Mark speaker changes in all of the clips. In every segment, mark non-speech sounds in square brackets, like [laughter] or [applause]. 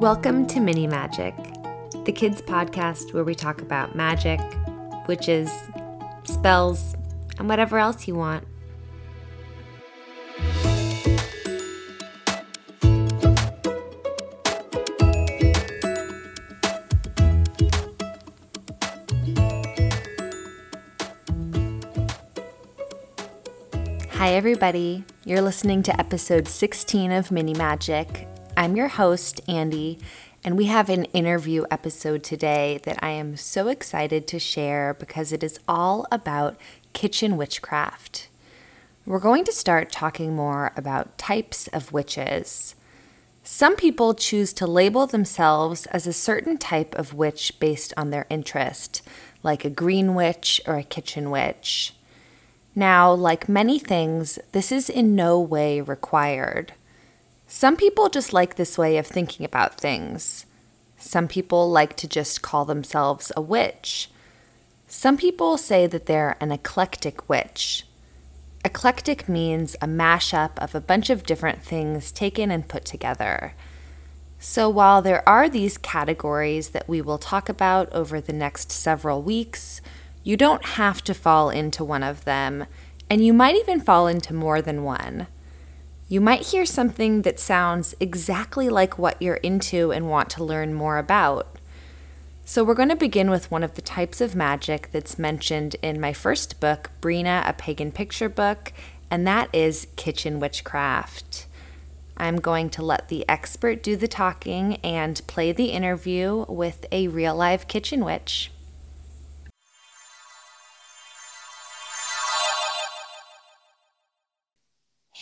Speaker 1: Welcome to Mini Magic, the kids' podcast where we talk about magic, witches, spells, and whatever else you want. Hi, everybody. You're listening to episode 16 of Mini Magic. I'm your host, Andy, and we have an interview episode today that I am so excited to share because it is all about kitchen witchcraft. We're going to start talking more about types of witches. Some people choose to label themselves as a certain type of witch based on their interest, like a green witch or a kitchen witch. Now, like many things, this is in no way required. Some people just like this way of thinking about things. Some people like to just call themselves a witch. Some people say that they're an eclectic witch. Eclectic means a mashup of a bunch of different things taken and put together. So, while there are these categories that we will talk about over the next several weeks, you don't have to fall into one of them, and you might even fall into more than one. You might hear something that sounds exactly like what you're into and want to learn more about. So, we're going to begin with one of the types of magic that's mentioned in my first book, Brina, a Pagan Picture Book, and that is kitchen witchcraft. I'm going to let the expert do the talking and play the interview with a real live kitchen witch.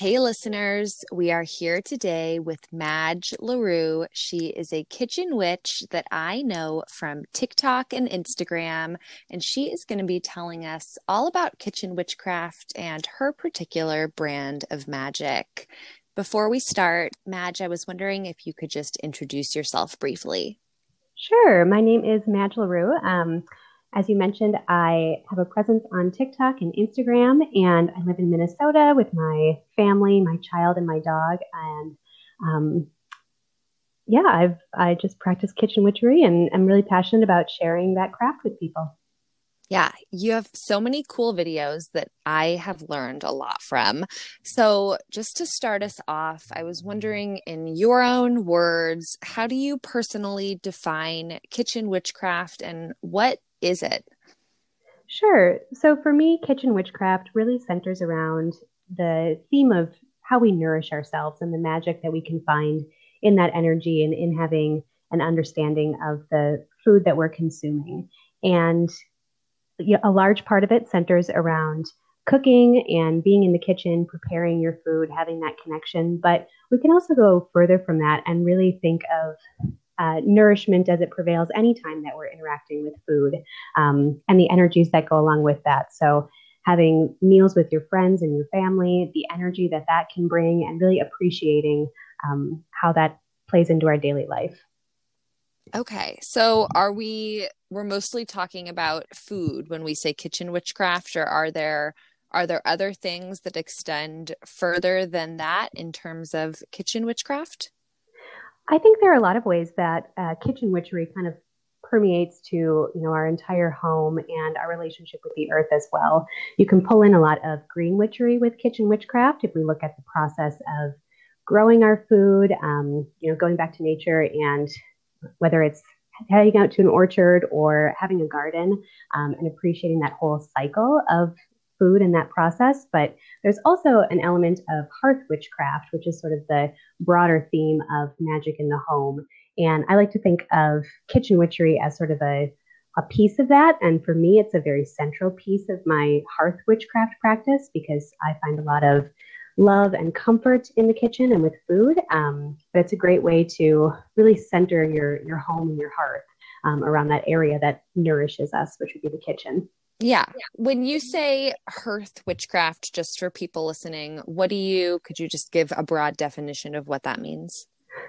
Speaker 1: Hey, listeners. We are here today with Madge LaRue. She is a kitchen witch that I know from TikTok and Instagram, and she is going to be telling us all about kitchen witchcraft and her particular brand of magic. Before we start, Madge, I was wondering if you could just introduce yourself briefly.
Speaker 2: Sure. My name is Madge LaRue. Um, as you mentioned, I have a presence on TikTok and Instagram, and I live in Minnesota with my family, my child, and my dog. And um, yeah, I've I just practice kitchen witchery, and I'm really passionate about sharing that craft with people.
Speaker 1: Yeah, you have so many cool videos that I have learned a lot from. So, just to start us off, I was wondering, in your own words, how do you personally define kitchen witchcraft and what is it?
Speaker 2: Sure. So for me, kitchen witchcraft really centers around the theme of how we nourish ourselves and the magic that we can find in that energy and in having an understanding of the food that we're consuming. And a large part of it centers around cooking and being in the kitchen, preparing your food, having that connection. But we can also go further from that and really think of uh, nourishment as it prevails anytime that we're interacting with food um, and the energies that go along with that. So, having meals with your friends and your family, the energy that that can bring, and really appreciating um, how that plays into our daily life.
Speaker 1: Okay. So, are we, we're mostly talking about food when we say kitchen witchcraft, or are there? Are there other things that extend further than that in terms of kitchen witchcraft?
Speaker 2: I think there are a lot of ways that uh, kitchen witchery kind of permeates to you know our entire home and our relationship with the earth as well. You can pull in a lot of green witchery with kitchen witchcraft if we look at the process of growing our food, um, you know, going back to nature and whether it's heading out to an orchard or having a garden um, and appreciating that whole cycle of food in that process. But there's also an element of hearth witchcraft, which is sort of the broader theme of magic in the home. And I like to think of kitchen witchery as sort of a, a piece of that. And for me, it's a very central piece of my hearth witchcraft practice because I find a lot of love and comfort in the kitchen and with food. Um, but it's a great way to really center your, your home and your hearth um, around that area that nourishes us, which would be the kitchen.
Speaker 1: Yeah. When you say hearth witchcraft, just for people listening, what do you, could you just give a broad definition of what that means?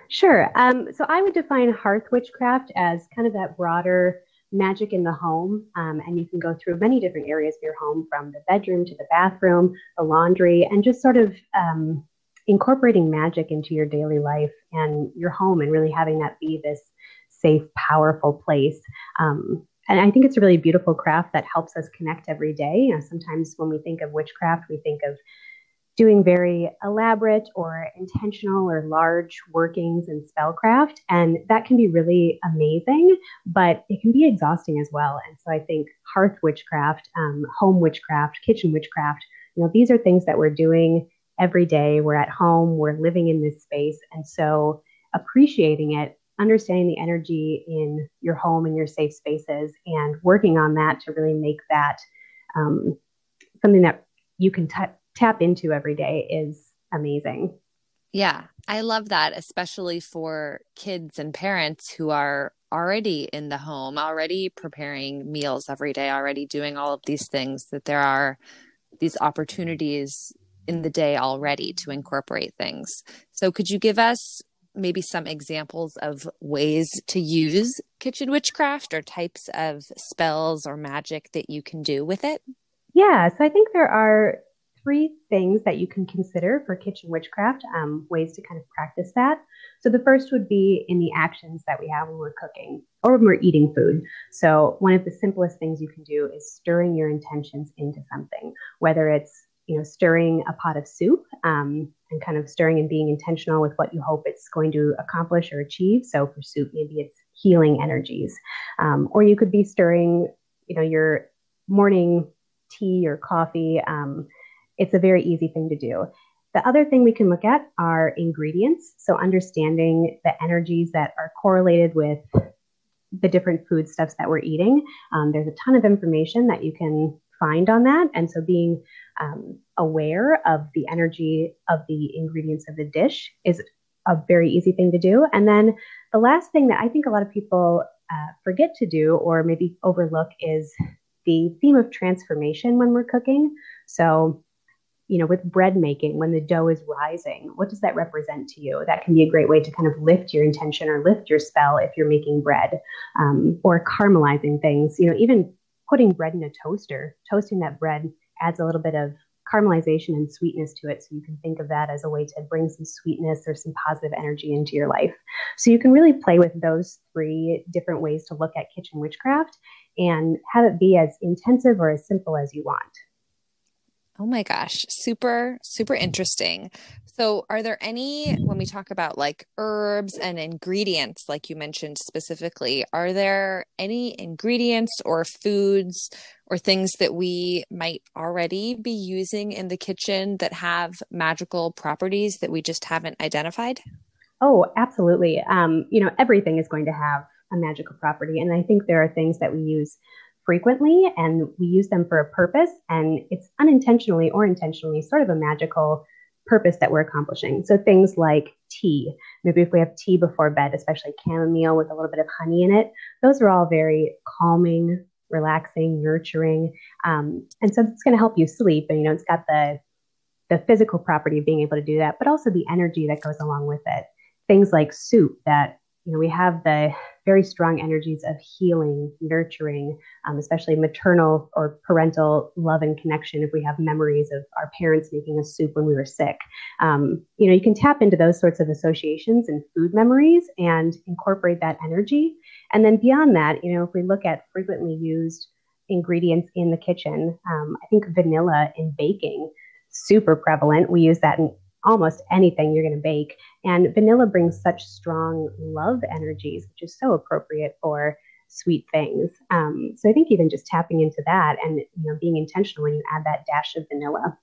Speaker 2: Sure. Um, so I would define hearth witchcraft as kind of that broader magic in the home. Um, and you can go through many different areas of your home from the bedroom to the bathroom, the laundry, and just sort of um, incorporating magic into your daily life and your home and really having that be this safe, powerful place. Um, and I think it's a really beautiful craft that helps us connect every day. Sometimes when we think of witchcraft, we think of doing very elaborate or intentional or large workings and spellcraft. And that can be really amazing, but it can be exhausting as well. And so I think hearth witchcraft, um, home witchcraft, kitchen witchcraft, you know, these are things that we're doing every day. We're at home, we're living in this space. And so appreciating it understanding the energy in your home and your safe spaces and working on that to really make that um, something that you can t- tap into every day is amazing.
Speaker 1: Yeah, I love that, especially for kids and parents who are already in the home, already preparing meals every day, already doing all of these things, that there are these opportunities in the day already to incorporate things. So, could you give us maybe some examples of ways to use kitchen witchcraft or types of spells or magic that you can do with it?
Speaker 2: Yeah, so I think there are three things that you can consider for kitchen witchcraft, um, ways to kind of practice that. So the first would be in the actions that we have when we're cooking or when we're eating food. So one of the simplest things you can do is stirring your intentions into something, whether it's you know stirring a pot of soup um, and kind of stirring and being intentional with what you hope it's going to accomplish or achieve. So for soup, maybe it's healing energies, um, or you could be stirring, you know, your morning tea or coffee. Um, it's a very easy thing to do. The other thing we can look at are ingredients. So understanding the energies that are correlated with the different foodstuffs that we're eating. Um, there's a ton of information that you can find on that. And so being um, aware of the energy of the ingredients of the dish is a very easy thing to do. And then the last thing that I think a lot of people uh, forget to do or maybe overlook is the theme of transformation when we're cooking. So, you know, with bread making, when the dough is rising, what does that represent to you? That can be a great way to kind of lift your intention or lift your spell if you're making bread um, or caramelizing things. You know, even putting bread in a toaster, toasting that bread adds a little bit of caramelization and sweetness to it. So you can think of that as a way to bring some sweetness or some positive energy into your life. So you can really play with those three different ways to look at kitchen witchcraft and have it be as intensive or as simple as you want.
Speaker 1: Oh my gosh, super, super interesting. So, are there any, when we talk about like herbs and ingredients, like you mentioned specifically, are there any ingredients or foods or things that we might already be using in the kitchen that have magical properties that we just haven't identified?
Speaker 2: Oh, absolutely. Um, you know, everything is going to have a magical property. And I think there are things that we use frequently and we use them for a purpose and it's unintentionally or intentionally sort of a magical purpose that we're accomplishing. So things like tea, maybe if we have tea before bed, especially chamomile with a little bit of honey in it, those are all very calming, relaxing, nurturing. Um, and so it's going to help you sleep. And, you know, it's got the, the physical property of being able to do that, but also the energy that goes along with it. Things like soup that you know, we have the very strong energies of healing, nurturing, um, especially maternal or parental love and connection. If we have memories of our parents making us soup when we were sick, um, you know, you can tap into those sorts of associations and food memories and incorporate that energy. And then beyond that, you know, if we look at frequently used ingredients in the kitchen, um, I think vanilla in baking super prevalent. We use that in almost anything you're going to bake. And vanilla brings such strong love energies, which is so appropriate for sweet things. Um, so I think even just tapping into that and you know being intentional when you add that dash of vanilla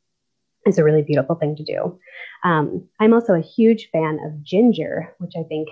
Speaker 2: is a really beautiful thing to do. Um, I'm also a huge fan of ginger, which I think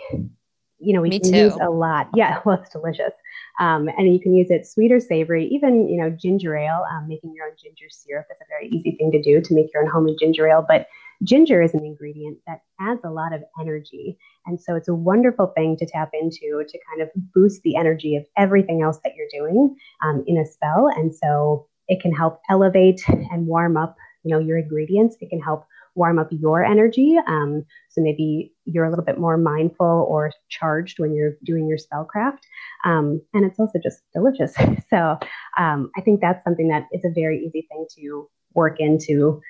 Speaker 2: you know we
Speaker 1: Me
Speaker 2: can
Speaker 1: too.
Speaker 2: use a lot. [laughs] Yeah, well, it's delicious. Um, and you can use it sweet or savory, even you know ginger ale. Um, making your own ginger syrup is a very easy thing to do to make your own homemade ginger ale. But ginger is an ingredient that adds a lot of energy. And so it's a wonderful thing to tap into to kind of boost the energy of everything else that you're doing um, in a spell. And so it can help elevate and warm up, you know, your ingredients. It can help warm up your energy. Um, so maybe you're a little bit more mindful or charged when you're doing your spellcraft. Um, and it's also just delicious. [laughs] so um, I think that's something that is a very easy thing to work into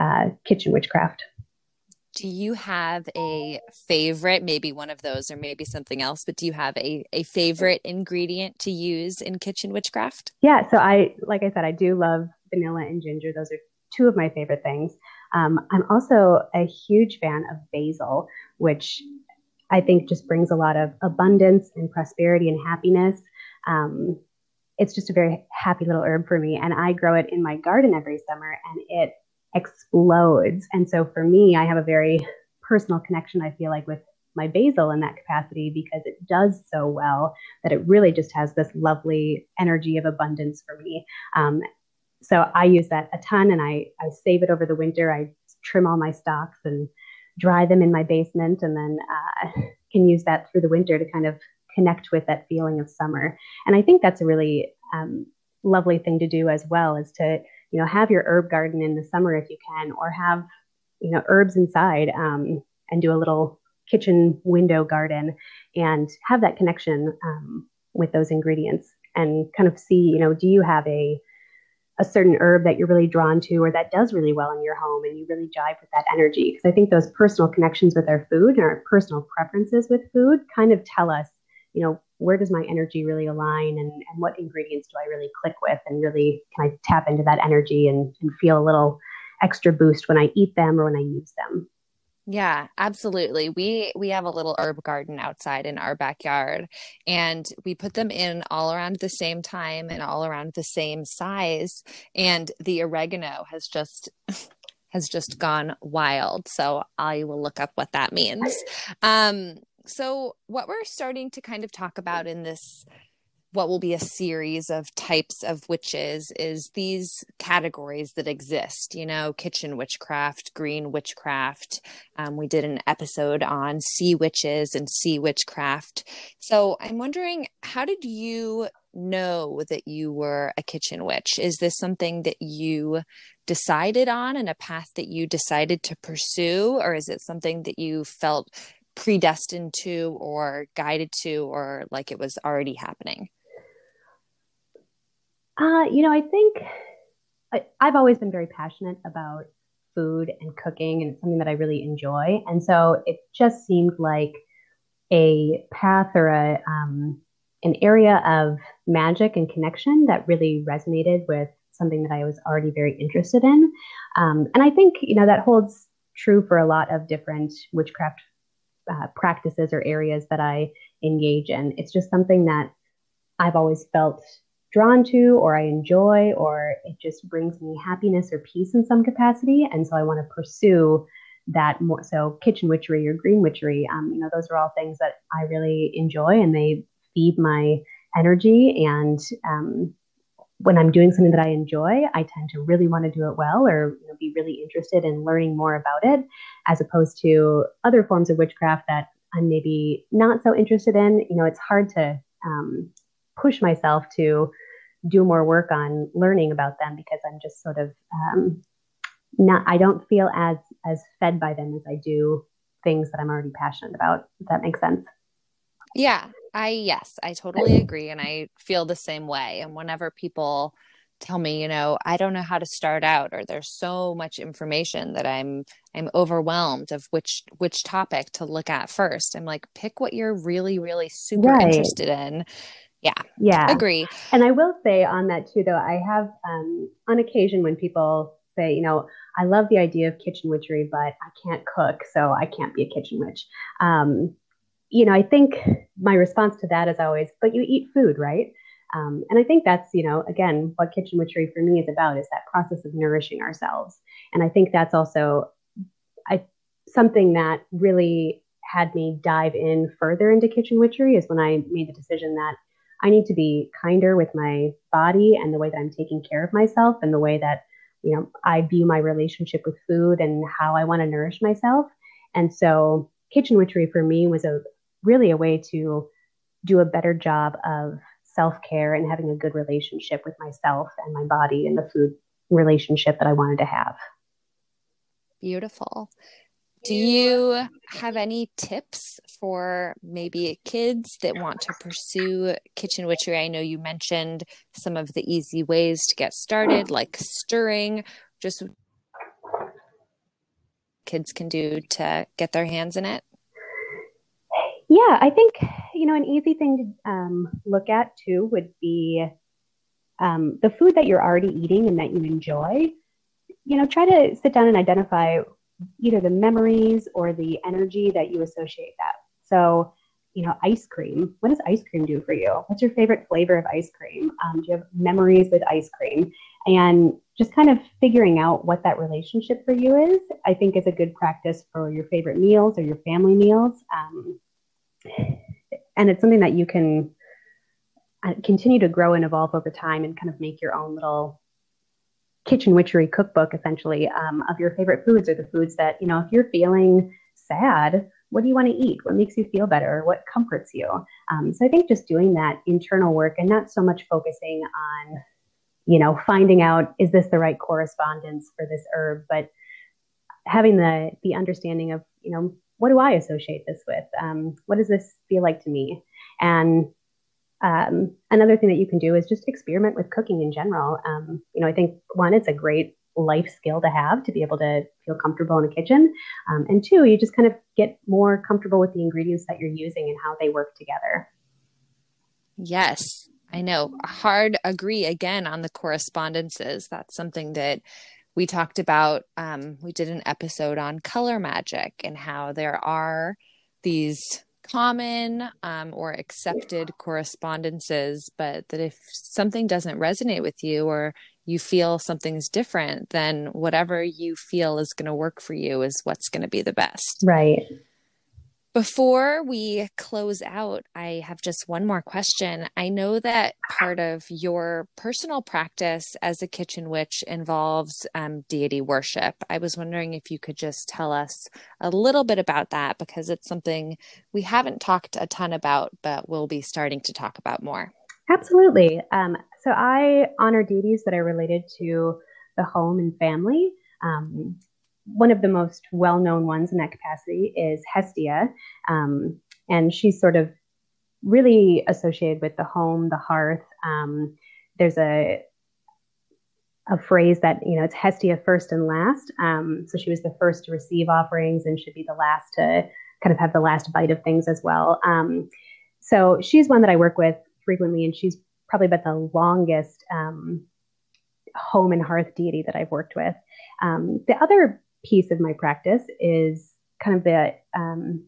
Speaker 2: uh, kitchen witchcraft.
Speaker 1: do you have a favorite, maybe one of those or maybe something else, but do you have a, a favorite ingredient to use in kitchen witchcraft?
Speaker 2: Yeah, so I, like I said, I do love vanilla and ginger. Those are two of my favorite things. Um, I'm also a huge fan of basil, which I think just brings a lot of abundance and prosperity and happiness. Um, it's just a very happy little herb for me. And I grow it in my garden every summer and it explodes. And so for me, I have a very personal connection, I feel like, with my basil in that capacity because it does so well that it really just has this lovely energy of abundance for me. Um, so I use that a ton and I, I save it over the winter. I trim all my stalks and dry them in my basement and then uh, can use that through the winter to kind of connect with that feeling of summer. And I think that's a really um, lovely thing to do as well is to, you know, have your herb garden in the summer if you can, or have, you know, herbs inside um, and do a little kitchen window garden and have that connection um, with those ingredients and kind of see, you know, do you have a a certain herb that you're really drawn to or that does really well in your home and you really jive with that energy? Because i think those personal connections with our food and our personal preferences with food kind of tell us you know where does my energy really align and, and what ingredients do i really click with and really can i tap into that energy and, and feel a little extra boost when i eat them or when i use them
Speaker 1: yeah, absolutely. We we have a little herb garden outside in our backyard and we put them in all around the same time and all around the same size and the oregano has just [laughs] has just gone wild. So I will look up what that means. Um so what we're starting to kind of talk about in this what will be a series of types of witches is these categories that exist you know kitchen witchcraft green witchcraft. Um, we did an episode on sea witches and sea witchcraft. So i'm wondering how did you know that you were a kitchen witch? Is this something that you decided on and a path that you decided to pursue or is it something that you felt predestined to or guided to or like it was already happening
Speaker 2: uh, you know, I think I, I've always been very passionate about food and cooking, and it's something that I really enjoy. And so it just seemed like a path or a um, an area of magic and connection that really resonated with something that I was already very interested in. Um, and I think you know that holds true for a lot of different witchcraft uh, practices or areas that I engage in. It's just something that I've always felt drawn to or I enjoy or it just brings me happiness or peace in some capacity. And so I want to pursue that more. So kitchen witchery or green witchery, um, you know, those are all things that I really enjoy and they feed my energy. And um, when I'm doing something that I enjoy, I tend to really want to do it well or you know, be really interested in learning more about it, as opposed to other forms of witchcraft that I'm maybe not so interested in. You know, it's hard to um, push myself to do more work on learning about them because I'm just sort of um, not. I don't feel as as fed by them as I do things that I'm already passionate about. If that makes sense.
Speaker 1: Yeah, I yes, I totally agree, and I feel the same way. And whenever people tell me you know i don't know how to start out or there's so much information that i'm i'm overwhelmed of which which topic to look at first i'm like pick what you're really really super right. interested in yeah.
Speaker 2: Yeah.
Speaker 1: Agree.
Speaker 2: And I will say on that too, though, I have um, on occasion when people say, you know, I love the idea of kitchen witchery, but I can't cook, so I can't be a kitchen witch. Um, you know, I think my response to that is always, but you eat food, right? Um, and I think that's, you know, again, what kitchen witchery for me is about is that process of nourishing ourselves. And I think that's also I, something that really had me dive in further into kitchen witchery is when I made the decision that I need to be kinder with my body and the way that I'm taking care of myself and the way that, you know, I view my relationship with food and how I want to nourish myself. And so kitchen witchery for me was a really a way to do a better job of self-care and having a good relationship with myself and my body and the food relationship that I wanted to have.
Speaker 1: Beautiful. Do you have any tips for maybe kids that want to pursue kitchen witchery? I know you mentioned some of the easy ways to get started, like stirring. Just kids can do to get their hands in it?
Speaker 2: Yeah, I think, you know, an easy thing to um, look at too would be um, the food that you're already eating and that you enjoy. You know, try to sit down and identify either the memories or the energy that you associate that. So, you know, ice cream. What does ice cream do for you? What's your favorite flavor of ice cream? Um, do you have memories with ice cream? And just kind of figuring out what that relationship for you is, I think is a good practice for your favorite meals or your family meals. Um, and it's something that you can uh, continue to grow and evolve over time and kind of make your own little kitchen witchery cookbook essentially um, of your favorite foods or the foods that you know if you're feeling sad what do you want to eat? What makes you feel better? What comforts you? Um, so i think just doing that internal work and not so much focusing on you know finding out is this the right correspondence for this herb? But having the the understanding of you know what do I associate this with? Um, what does this feel like to me? And um, another thing that you can do is just experiment with cooking in general. Um, you know, I think one, it's a great life skill to have to be able to feel comfortable in the kitchen. Um, and two, you just kind of get more comfortable with the ingredients that you're using and how they work together.
Speaker 1: Yes, I know. Hard agree again on the correspondences. That's something that we talked about um, we did an episode on color magic and how there are these common um, or accepted correspondences but that if something doesn't resonate with you or you feel something's different then whatever you feel is going to work for you is what's going to be the best.
Speaker 2: Right
Speaker 1: before we close out, I have just one more question. I know that part of your personal practice as a kitchen witch involves um, deity worship. I was wondering if you could just tell us a little bit about that because it's something we haven't talked a ton about, but we'll be starting to talk about more.
Speaker 2: Absolutely. Um, so I honor deities that are related to the home and family. Um, one of the most well known ones in that capacity is Hestia. Um, and she's sort of really associated with the home, the hearth. Um, there's a a phrase that you know it's Hestia first and last. Um, so she was the first to receive offerings and should be the last to kind of have the last bite of things as well. Um, so she's one that I work with frequently, and she's probably about the longest um, home and hearth deity that I've worked with. Um, the other piece of my practice is kind of the um,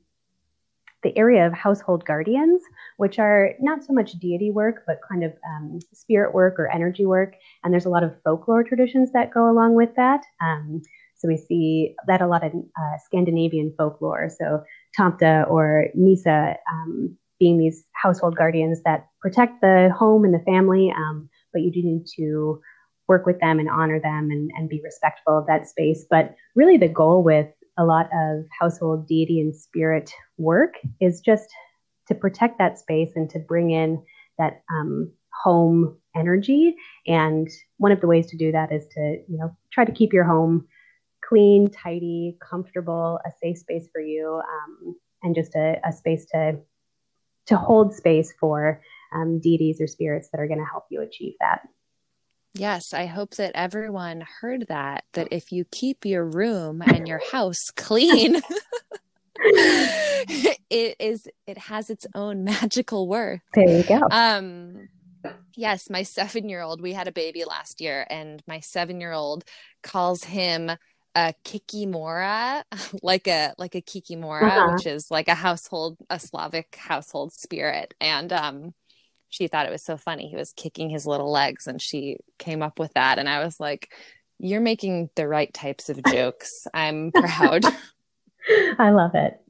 Speaker 2: the area of household guardians, which are not so much deity work, but kind of um, spirit work or energy work. And there's a lot of folklore traditions that go along with that. Um, so we see that a lot of uh, Scandinavian folklore. So Tomta or Nisse um, being these household guardians that protect the home and the family, um, but you do need to work with them and honor them and, and be respectful of that space. But really, the goal with a lot of household deity and spirit work is just to protect that space and to bring in that um, home energy. And one of the ways to do that is to, you know, try to keep your home clean, tidy, comfortable, a safe space for you, um, and just a, a, space to to hold space for um, deities or spirits that are going to help you achieve that.
Speaker 1: Yes, I hope that everyone heard that. That if you keep your room and your house clean, [laughs] [laughs] it is it has its own [laughs] magical worth.
Speaker 2: There you go.
Speaker 1: Um yes, my 7-year-old, we had a baby last year and my 7-year-old calls him a kikimora, like a like a kikimora, uh-huh. which is like a household a Slavic household spirit. And um she thought it was so funny. He was kicking his little legs and she came up with that. And I was like, You're making the right types of jokes. I'm [laughs] proud.
Speaker 2: I love it.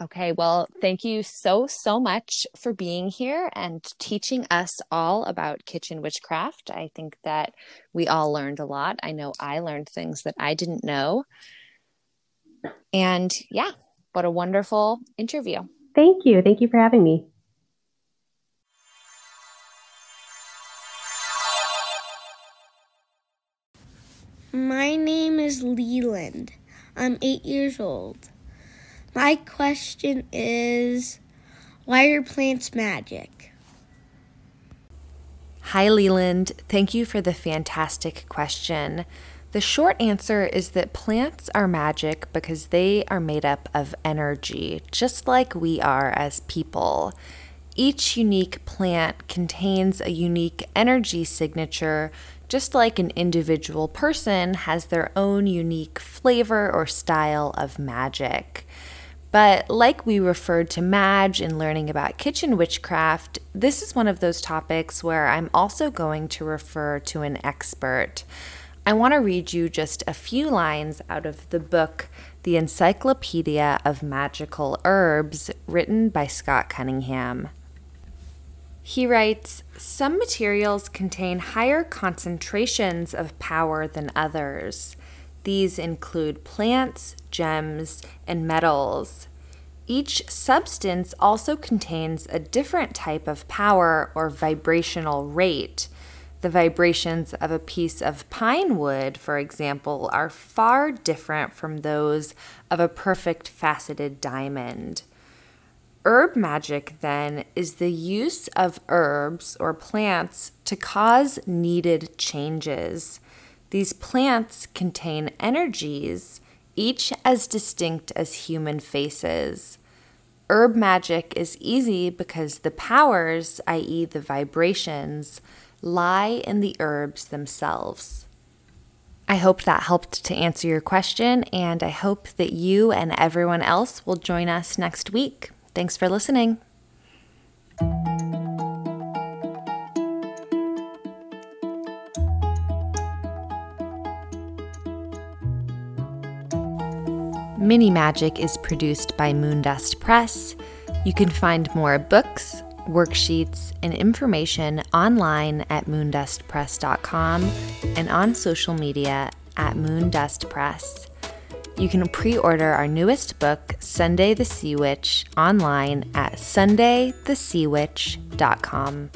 Speaker 1: Okay, well, thank you so, so much for being here and teaching us all about kitchen witchcraft. I think that we all learned a lot. I know I learned things that I didn't know. And yeah, what a wonderful interview.
Speaker 2: Thank you. Thank you for having me.
Speaker 3: My name is Leland. I'm eight years old. My question is why are plants magic?
Speaker 1: Hi, Leland. Thank you for the fantastic question. The short answer is that plants are magic because they are made up of energy, just like we are as people. Each unique plant contains a unique energy signature, just like an individual person has their own unique flavor or style of magic. But like we referred to Madge in learning about kitchen witchcraft, this is one of those topics where I'm also going to refer to an expert. I want to read you just a few lines out of the book, The Encyclopedia of Magical Herbs, written by Scott Cunningham. He writes Some materials contain higher concentrations of power than others. These include plants, gems, and metals. Each substance also contains a different type of power or vibrational rate. The vibrations of a piece of pine wood, for example, are far different from those of a perfect faceted diamond. Herb magic, then, is the use of herbs or plants to cause needed changes. These plants contain energies, each as distinct as human faces. Herb magic is easy because the powers, i.e., the vibrations, lie in the herbs themselves. I hope that helped to answer your question, and I hope that you and everyone else will join us next week. Thanks for listening. Mini Magic is produced by Moondust Press. You can find more books, worksheets, and information online at moondustpress.com and on social media at moondustpress. You can pre order our newest book, Sunday the Sea Witch, online at sundaytheseawitch.com.